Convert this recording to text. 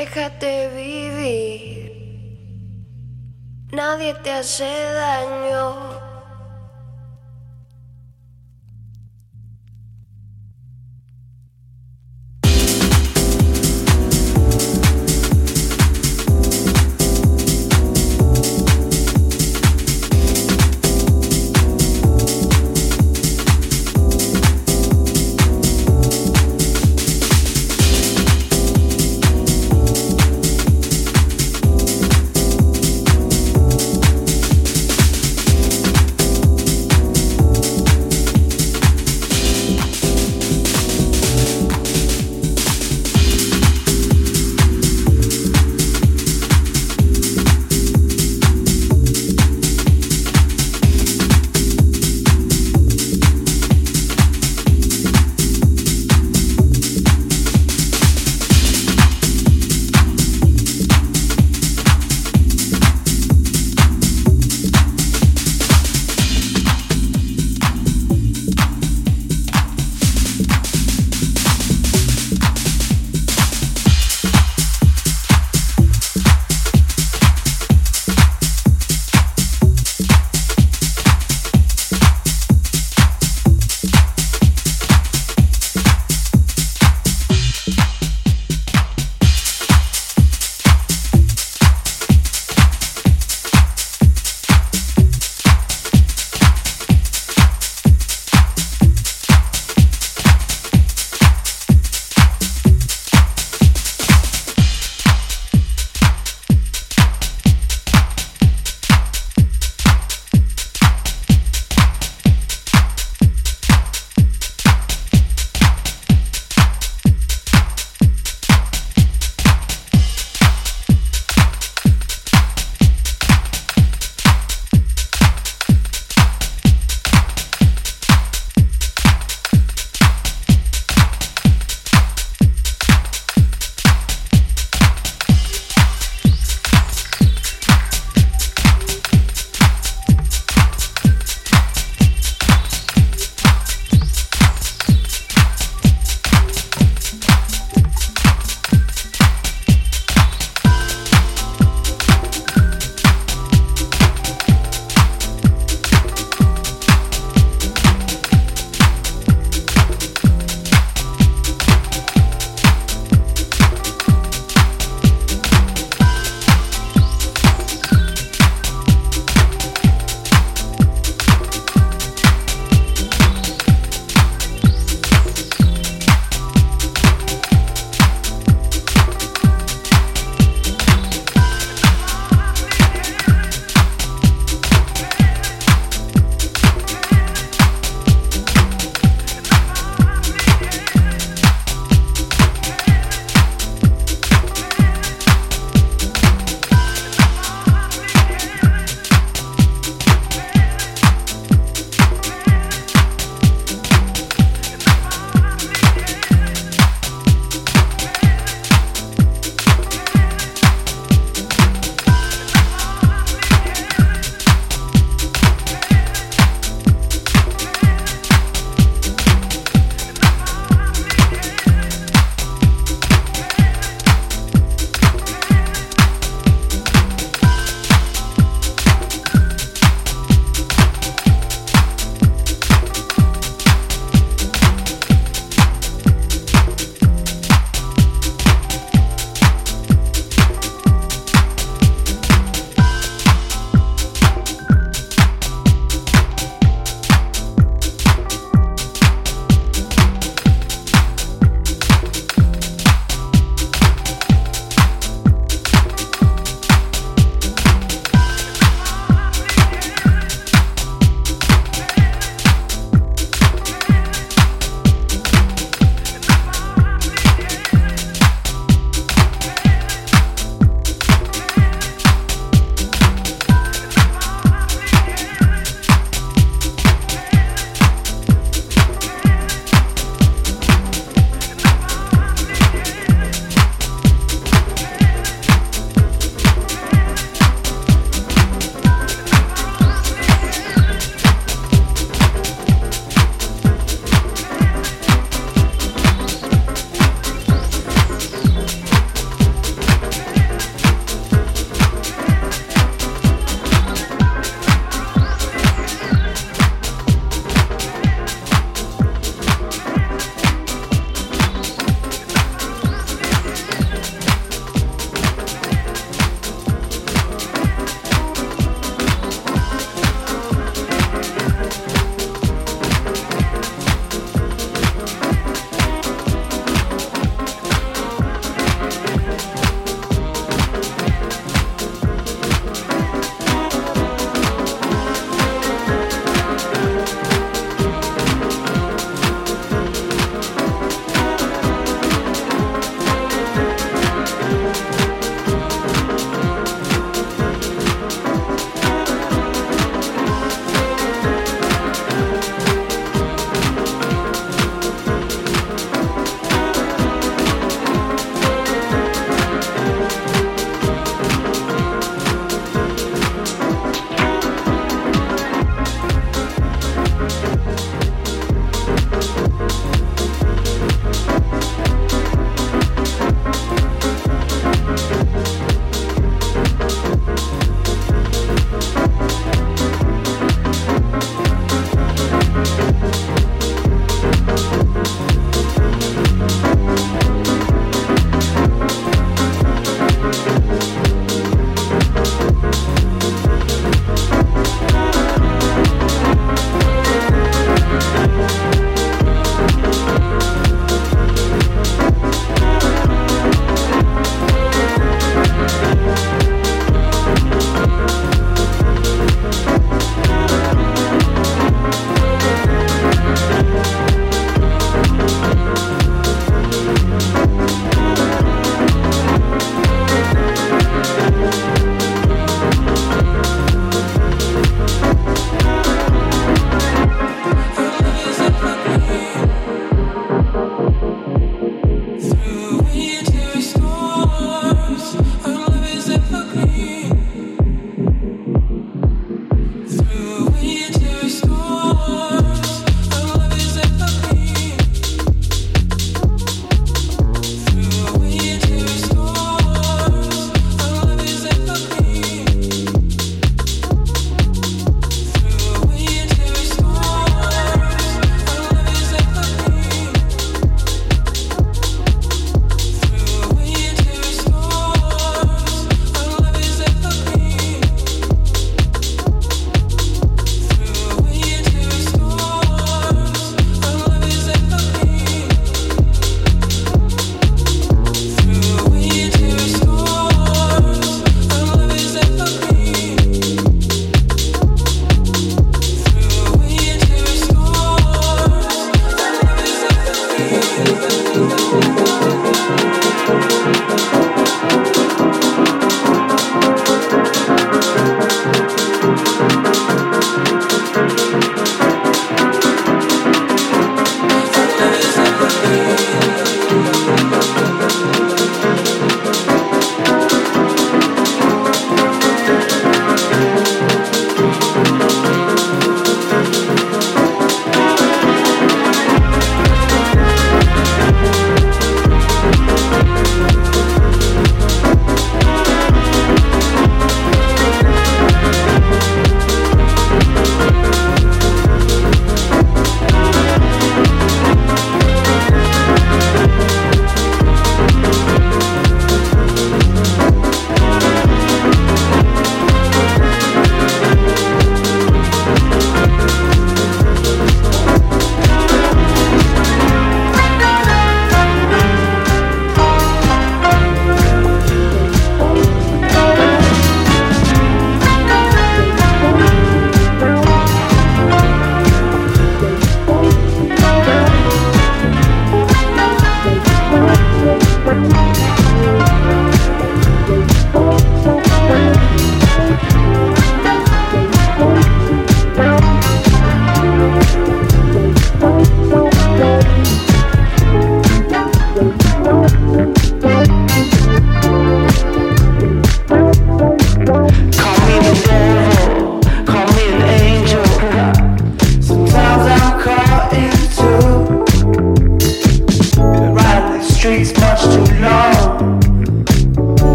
Déjate vivir. Nadie te hace daño.